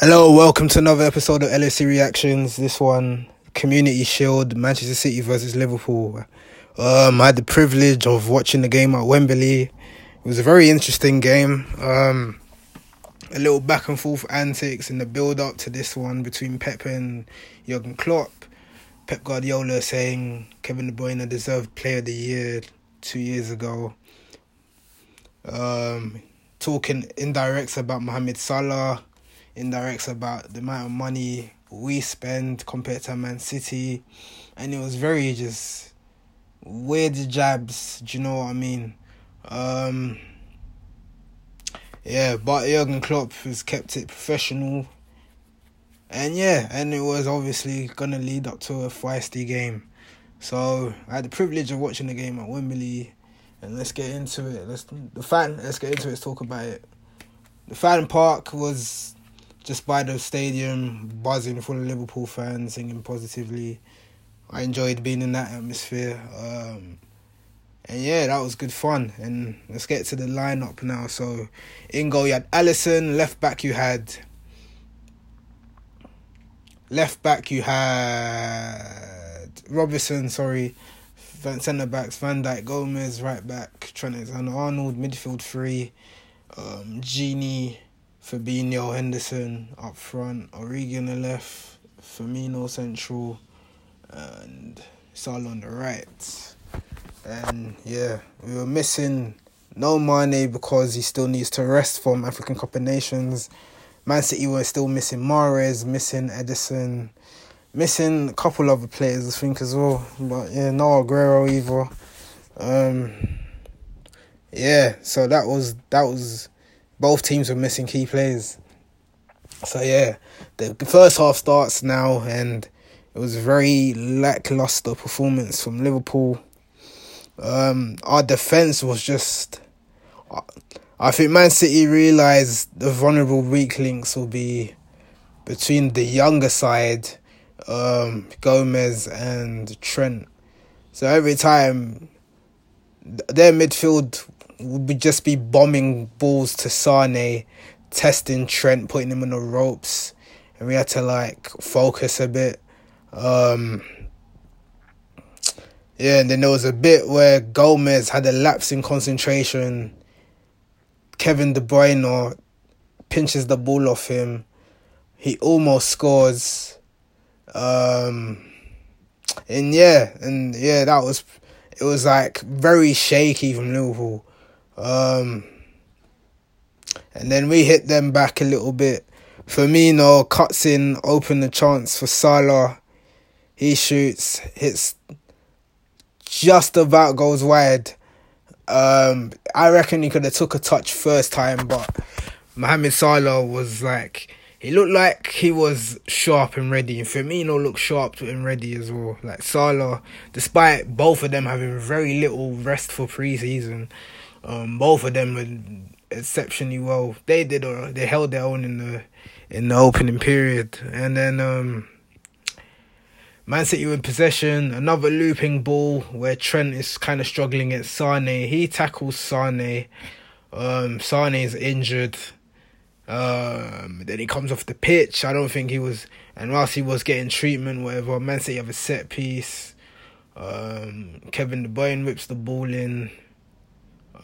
Hello, welcome to another episode of LFC Reactions. This one, Community Shield, Manchester City versus Liverpool. Um, I had the privilege of watching the game at Wembley. It was a very interesting game. Um, a little back and forth antics in the build up to this one between Pep and Jurgen Klopp. Pep Guardiola saying Kevin De Bruyne deserved Player of the Year two years ago. Um, talking indirects about Mohamed Salah indirects about the amount of money we spend compared to Man City, and it was very just weird jabs. Do you know what I mean? Um, yeah, but Jurgen Klopp has kept it professional, and yeah, and it was obviously gonna lead up to a feisty game. So I had the privilege of watching the game at Wembley, and let's get into it. Let's the fan. Let's get into it. Let's talk about it. The fan park was just by the stadium, buzzing full of Liverpool fans, singing positively. I enjoyed being in that atmosphere. Um, and yeah, that was good fun. And let's get to the lineup now. So, in goal, you had Alisson. Left back, you had. Left back, you had Robertson. Sorry, centre backs Van Dijk, Gomez. Right back, Trent Alexander-Arnold. Midfield three, um, Gini. Fabinho, Henderson up front, Origi left, Firmino central, and Salah on the right. And yeah, we were missing no Mane because he still needs to rest from African Cup of Nations. Man City were still missing Mahrez, missing Ederson, missing a couple other players I think as well. But yeah, no Aguero either. Um, yeah, so that was that was both teams were missing key players. So yeah, the first half starts now, and it was a very lackluster performance from Liverpool. Um, our defense was just. I think Man City realised the vulnerable weak links will be between the younger side, um, Gomez and Trent. So every time their midfield would just be bombing balls to Sane, testing Trent, putting him on the ropes, and we had to like focus a bit. Um, yeah, and then there was a bit where Gomez had a lapse in concentration. Kevin De Bruyne pinches the ball off him. He almost scores. Um, and yeah, and yeah, that was it was like very shaky from Liverpool. Um, and then we hit them back a little bit. Firmino cuts in, open the chance for Salah. He shoots, hits just about goes wide. Um, I reckon he could have took a touch first time, but Mohamed Salah was like he looked like he was sharp and ready, and Firmino looked sharp and ready as well. Like Salah, despite both of them having very little rest for preseason, um, both of them were exceptionally well. They did, uh, they held their own in the in the opening period, and then um, Man City in possession. Another looping ball where Trent is kind of struggling at Sane. He tackles Sane. Um, Sane is injured. Um, then he comes off the pitch. I don't think he was, and whilst he was getting treatment, whatever, Man City have a set piece. Um, Kevin De Bruyne whips the ball in.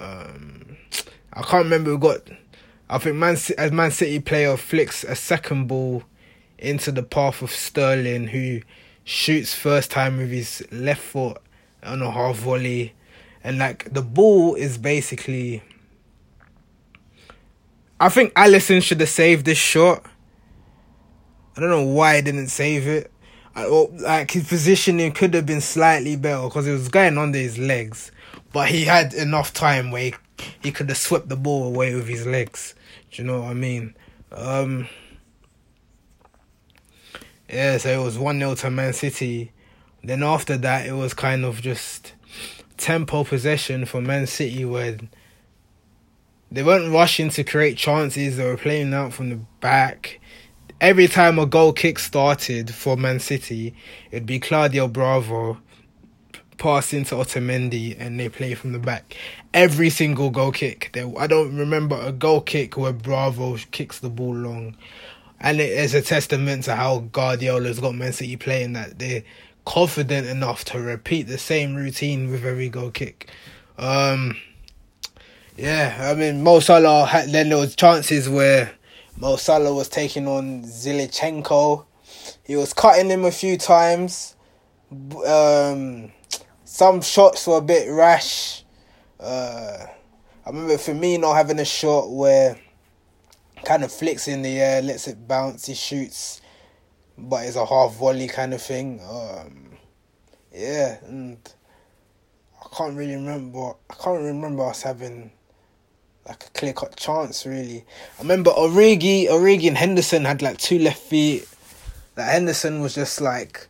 Um, I can't remember who got. I think Man as Man City player flicks a second ball into the path of Sterling, who shoots first time with his left foot on a half volley, and like the ball is basically. I think Alisson should have saved this shot. I don't know why he didn't save it. I, like his positioning could have been slightly better because it was going under his legs but he had enough time where he, he could have swept the ball away with his legs. Do you know what I mean? Um, yeah, so it was 1 0 to Man City. Then after that, it was kind of just tempo possession for Man City where they weren't rushing to create chances, they were playing out from the back. Every time a goal kick started for Man City, it'd be Claudio Bravo pass into Otamendi and they play from the back. Every single goal kick. They, I don't remember a goal kick where Bravo kicks the ball long. and it is a testament to how Guardiola's got Man City playing that they're confident enough to repeat the same routine with every goal kick. Um, yeah, I mean Mo Salah had then there was chances where Mo Salah was taking on Zinchenko. He was cutting him a few times. Um, some shots were a bit rash. Uh, I remember Firmino having a shot where kind of flicks in the air, lets it bounce, he shoots, but it's a half volley kind of thing. Um, yeah, and I can't really remember. I can't remember us having like a clear cut chance really. I remember Origi, Origi and Henderson had like two left feet. That Henderson was just like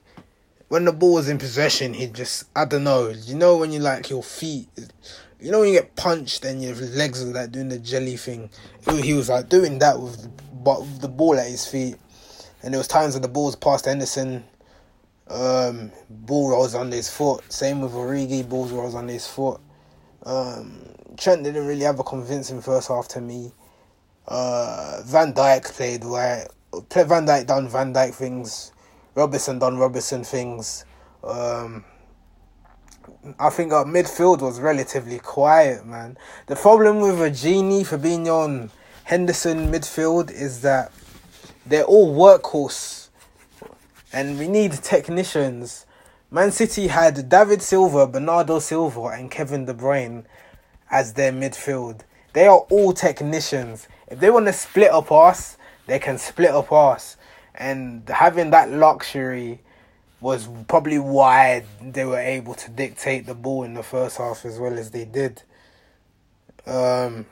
when the ball was in possession, he just I don't know. You know when you like your feet you know when you get punched and your legs are like doing the jelly thing. He was like doing that with but the ball at his feet, and there was times when the ball's past Henderson. Um, ball rolls under his foot. Same with Origi, balls rolls under his foot. Um, Trent didn't really have a convincing first half to me. Uh, Van Dijk played right. Van Dijk done Van Dijk things. Robertson done Robertson things. Um, I think our midfield was relatively quiet, man. The problem with a Gini, Fabinho, and Henderson midfield is that they're all workhorse, and we need technicians. Man City had David Silva, Bernardo Silva, and Kevin De Bruyne as their midfield. They are all technicians. If they want to split a pass, they can split a pass. And having that luxury was probably why they were able to dictate the ball in the first half as well as they did. Um,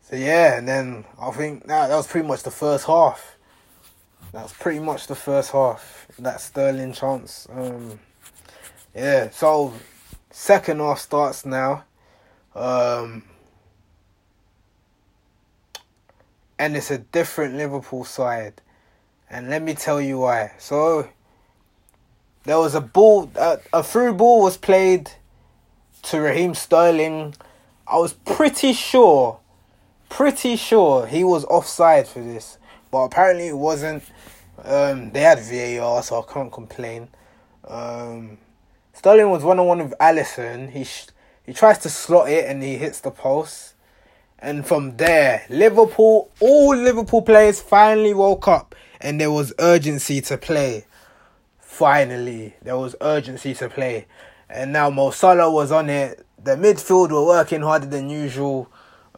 so yeah, and then I think that that was pretty much the first half. That was pretty much the first half. That Sterling chance. Um, yeah, so second half starts now. Um, and it's a different Liverpool side and let me tell you why. So there was a ball, a, a through ball was played to Raheem Sterling. I was pretty sure, pretty sure he was offside for this, but apparently it wasn't. Um, they had VAR, so I can't complain. Um, Sterling was one on one with Alisson. He sh- he tries to slot it and he hits the post. And from there, Liverpool, all Liverpool players finally woke up and there was urgency to play. Finally, there was urgency to play. And now Mo Salah was on it. The midfield were working harder than usual.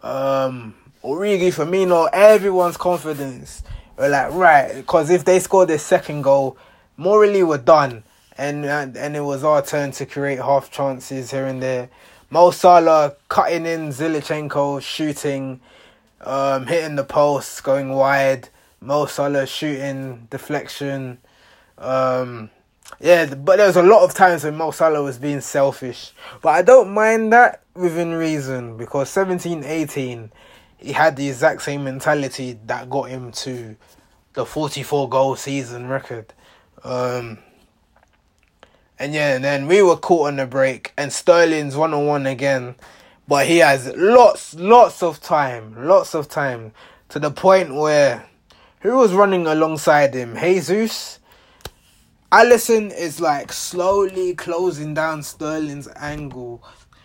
Um, Origi, Firmino, everyone's confidence. We're like, right, because if they scored their second goal, morally we're done. And, and and it was our turn to create half chances here and there. Mo Salah cutting in Zinchenko, shooting, um, hitting the post, going wide. Mo Salah shooting, deflection. Um, yeah, but there was a lot of times when Mo Salah was being selfish. But I don't mind that within reason because 17 18, he had the exact same mentality that got him to the 44 goal season record. Um, and yeah, and then we were caught on the break, and Sterling's one on one again. But he has lots, lots of time, lots of time to the point where who was running alongside him? Jesus. Alisson is like slowly closing down Sterling's angle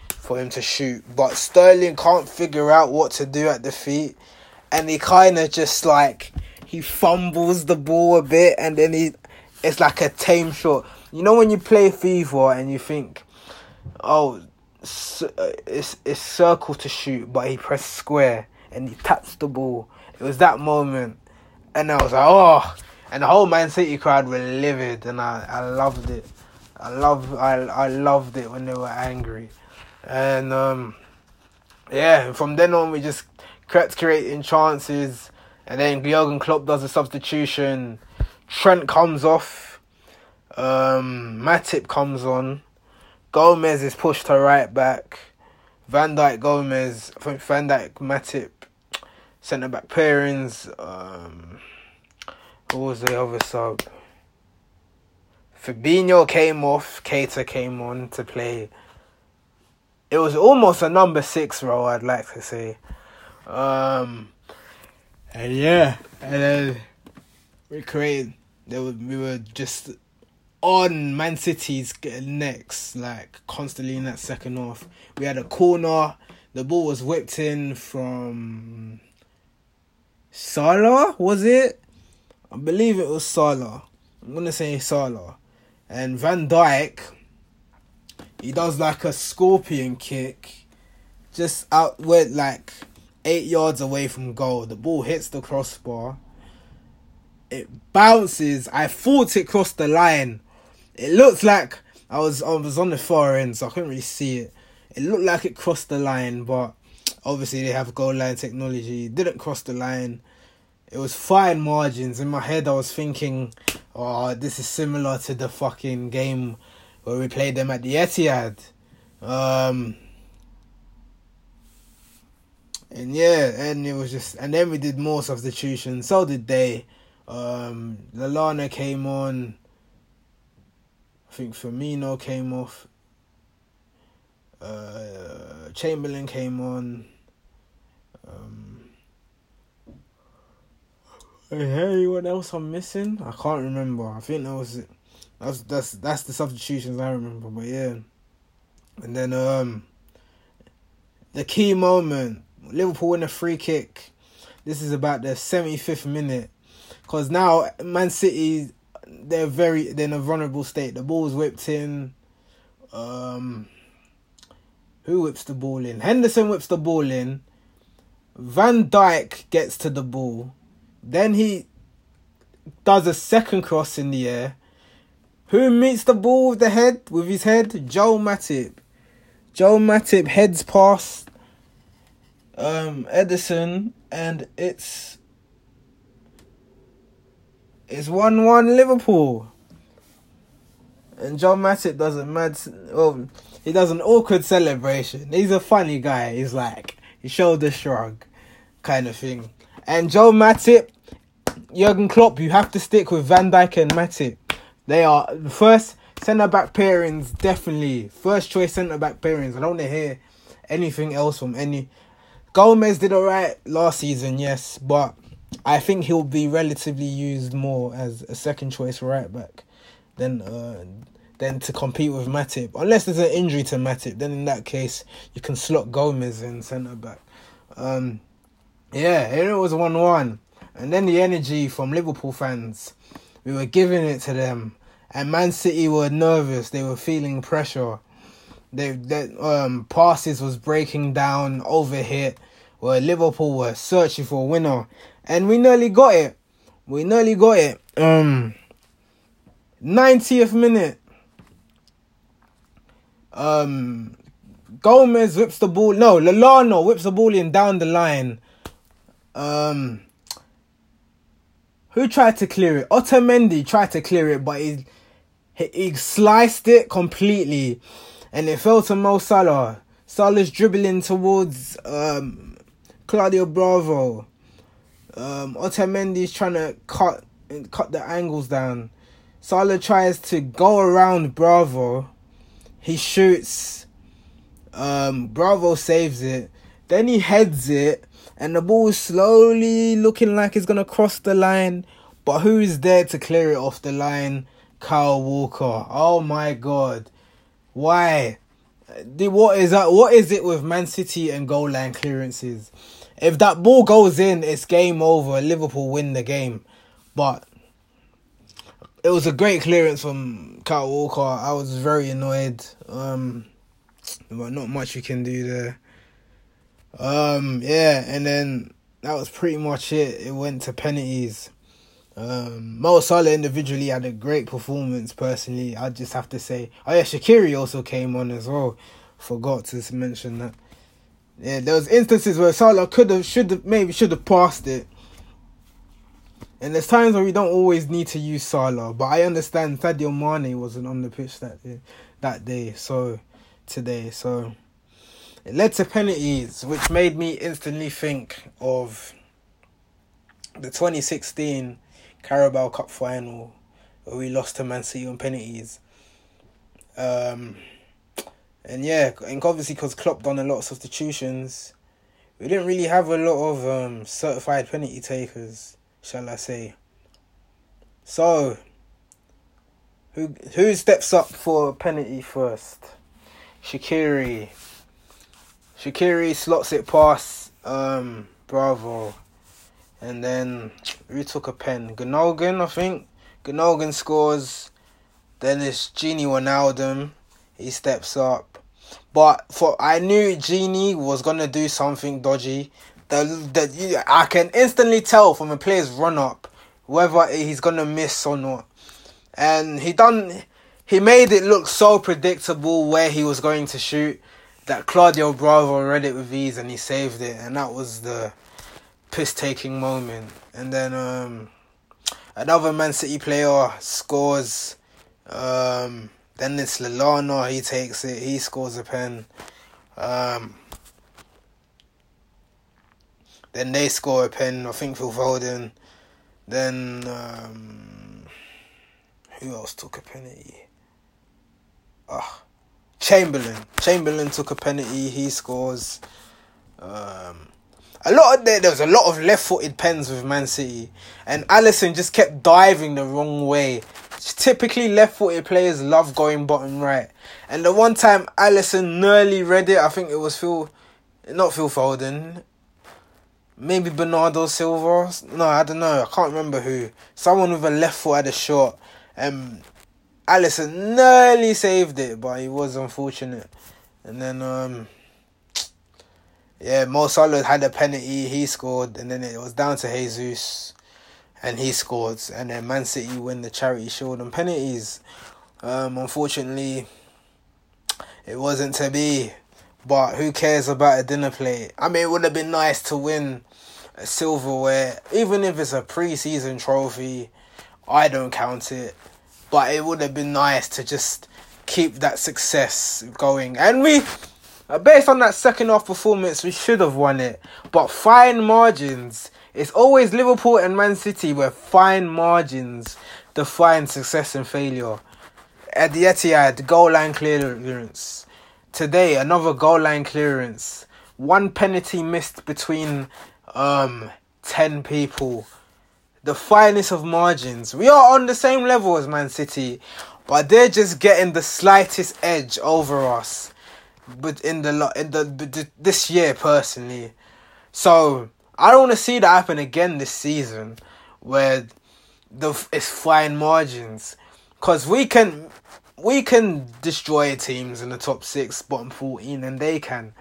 for him to shoot, but Sterling can't figure out what to do at the feet, and he kind of just like he fumbles the ball a bit, and then he it's like a tame shot. You know when you play FIFA and you think, oh, it's it's circle to shoot, but he pressed square and he taps the ball. It was that moment and I was like, oh, and the whole Man City crowd were livid, and I, I loved it. I love I I loved it when they were angry, and um, yeah. From then on, we just kept creating chances, and then Jurgen Klopp does a substitution. Trent comes off. Um, Matip comes on. Gomez is pushed to right back. Van Dijk, Gomez, Van Dijk, Matip, centre back pairings. Um, who was the other sub? Fabinho came off. Keita came on to play. It was almost a number six role, I'd like to say. Um, And yeah, and then we created. There were, we were just on Man City's necks, like constantly in that second half. We had a corner. The ball was whipped in from Salah, was it? I believe it was Salah. I'm gonna say Salah. And Van Dijk, he does like a scorpion kick, just out went like eight yards away from goal. The ball hits the crossbar. It bounces. I thought it crossed the line. It looks like I was I was on the far end, so I couldn't really see it. It looked like it crossed the line, but obviously they have goal line technology. It didn't cross the line. It was fine margins. In my head, I was thinking, "Oh, this is similar to the fucking game where we played them at the Etihad." Um, and yeah, and it was just, and then we did more substitutions. So did they. Um, Lallana came on. I think Firmino came off. Uh, Chamberlain came on. Um, anyone else I'm missing? I can't remember. I think that was it. That's that's that's the substitutions I remember. But yeah, and then um, the key moment Liverpool win a free kick. This is about the 75th minute. Because now Man City, they're very they're in a vulnerable state. The ball's whipped in. Um, who whips the ball in? Henderson whips the ball in. Van Dijk gets to the ball. Then he does a second cross in the air. Who meets the ball with the head with his head? Joe Matip. Joe Matip heads past um, Ederson, and it's it's one one Liverpool. And John Matip does a mad, well, he does an awkward celebration. He's a funny guy. He's like he shoulder shrug, kind of thing. And Joe Matip, Jurgen Klopp, you have to stick with Van Dijk and Matip. They are the first centre back pairings, definitely first choice centre back pairings. I don't want to hear anything else from any Gomez did alright last season, yes, but I think he'll be relatively used more as a second choice right back than uh, than to compete with Matip. Unless there's an injury to Matip, then in that case you can slot Gomez in centre back. Um, yeah, it was one one, and then the energy from Liverpool fans, we were giving it to them, and Man City were nervous. They were feeling pressure they that um passes was breaking down over hit where Liverpool were searching for a winner and we nearly got it. We nearly got it. Um 90th minute. Um Gomez whips the ball. No, Lallana whips the ball in down the line. Um who tried to clear it? Otamendi tried to clear it, but he he, he sliced it completely and it fell to Mo Salah. Salah's dribbling towards um, Claudio Bravo. Um, Otamendi's trying to cut and cut the angles down. Salah tries to go around Bravo. He shoots. Um, Bravo saves it. Then he heads it, and the ball is slowly looking like it's gonna cross the line. But who's there to clear it off the line? Kyle Walker. Oh my god. Why? What is that? What is it with Man City and goal line clearances? If that ball goes in, it's game over. Liverpool win the game. But it was a great clearance from Kyle Walker. I was very annoyed. Um, but not much you can do there. Um, yeah, and then that was pretty much it. It went to penalties. Um, Mo Salah individually had a great performance. Personally, I just have to say, oh yeah, Shaqiri also came on as well. Forgot to mention that. Yeah, there was instances where Salah could have, should have, maybe should have passed it. And there's times where we don't always need to use Salah, but I understand Sadio Mane wasn't on the pitch that day, that day. So today, so it led to penalties, which made me instantly think of the 2016 Carabao Cup final where we lost to Man City on penalties. Um, and yeah, and obviously because Klopp done a lot of substitutions, we didn't really have a lot of um, certified penalty takers, shall I say. So, who who steps up for penalty first? Shaqiri. Shaqiri slots it past um, Bravo. And then we took a pen? Gundogan, I think. Gundogan scores. Then it's Gini Wijnaldum. He steps up. But for I knew Gini was gonna do something dodgy. That that I can instantly tell from a player's run up whether he's gonna miss or not. And he done he made it look so predictable where he was going to shoot that Claudio Bravo read it with ease and he saved it and that was the piss taking moment. And then um another Man City player scores um then it's Lallana, he takes it, he scores a pen. Um, then they score a pen, I think Phil Foden. Then um, who else took a penalty? Ah, Chamberlain. Chamberlain took a penalty, he scores. Um, a lot of there, there was a lot of left-footed pens with Man City, and Alisson just kept diving the wrong way. Typically, left-footed players love going bottom right, and the one time Alisson nearly read it, I think it was Phil, not Phil Foden, maybe Bernardo Silva. No, I don't know. I can't remember who. Someone with a left foot had a shot, and Alisson nearly saved it, but he was unfortunate, and then um yeah, Mo Salah had a penalty, he scored, and then it was down to Jesus, and he scored, and then Man City win the Charity Shield on penalties. Um, unfortunately, it wasn't to be, but who cares about a dinner plate? I mean, it would have been nice to win a silverware, even if it's a pre-season trophy. I don't count it, but it would have been nice to just keep that success going, and we uh, based on that second half performance, we should have won it. But fine margins. It's always Liverpool and Man City where fine margins define success and failure. At the Etihad, goal line clearance. Today, another goal line clearance. One penalty missed between um ten people. The finest of margins. We are on the same level as Man City, but they're just getting the slightest edge over us but in the in the this year personally. So I don't want to see that happen again this season, where the it's fine margins, because we can we can destroy teams in the top six, bottom fourteen, and they can.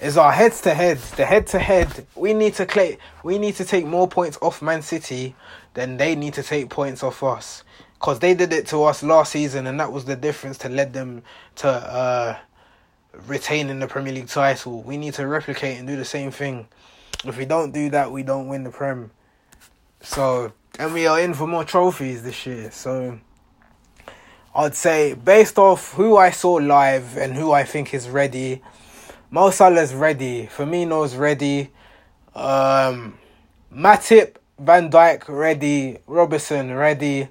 Is our heads to head, the head to head. We need to play. We need to take more points off Man City than they need to take points off us, because they did it to us last season, and that was the difference to lead them to uh, retaining the Premier League title. We need to replicate and do the same thing. If we don't do that, we don't win the Prem. So, and we are in for more trophies this year. So, I'd say based off who I saw live and who I think is ready, Mo Salah's ready. Firmino's ready. Um, Matip, Van Dijk ready. Robertson ready.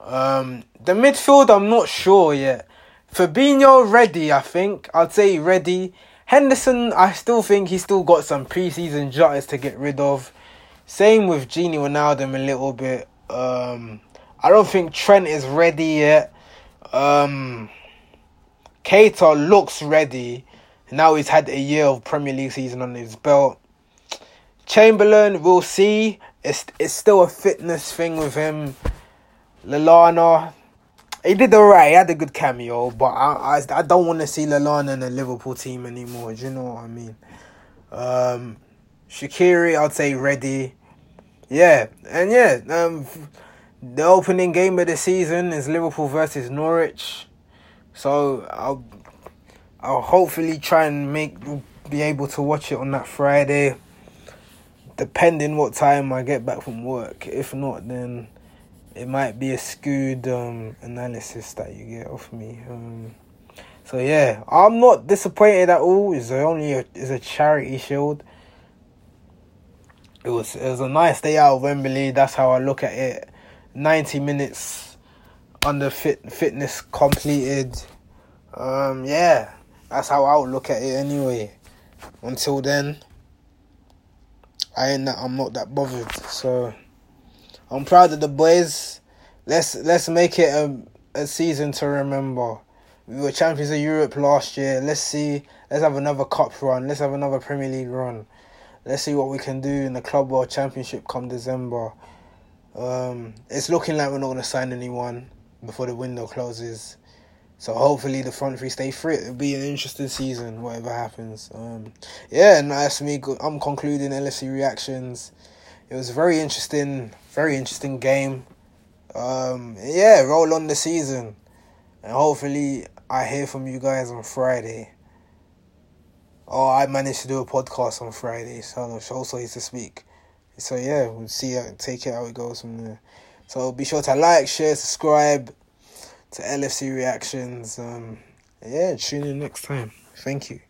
Um, the midfield, I'm not sure yet. Fabinho ready, I think. I'd say ready. Henderson, I still think he's still got some preseason jotters to get rid of. Same with Gini Wijnaldum a little bit. Um, I don't think Trent is ready yet. Um, Keita looks ready. Now he's had a year of Premier League season on his belt. Chamberlain, we'll see. It's it's still a fitness thing with him. Lallana, he did alright. He had a good cameo, but I I, I don't want to see Lallana in the Liverpool team anymore. Do you know what I mean? Um, Shaqiri, I'd say ready. Yeah, and yeah, um, the opening game of the season is Liverpool versus Norwich, so I'll I'll hopefully try and make be able to watch it on that Friday, depending what time I get back from work. If not, then it might be a skewed um, analysis that you get off me. Um, so yeah, I'm not disappointed at all. It's only a, it's a charity shield. It was it was a nice day out of Wembley. That's how I look at it. Ninety minutes under fit fitness completed. Um, yeah, that's how I would look at it anyway. Until then, I ain't that, I'm not that bothered. So I'm proud of the boys. Let's let's make it a a season to remember. We were champions of Europe last year. Let's see. Let's have another cup run. Let's have another Premier League run. Let's see what we can do in the Club World Championship come December. Um, it's looking like we're not going to sign anyone before the window closes. So hopefully the front three stay free. It'll be an interesting season, whatever happens. Um, yeah, and that's me. I'm concluding LFC reactions. It was a very interesting, very interesting game. Um, yeah, roll on the season, and hopefully I hear from you guys on Friday. Oh, I managed to do a podcast on Friday, so also to speak. So yeah, we'll see. How, take it how it goes from there. So be sure to like, share, subscribe to LFC reactions. Um, yeah, tune in next time. Thank you.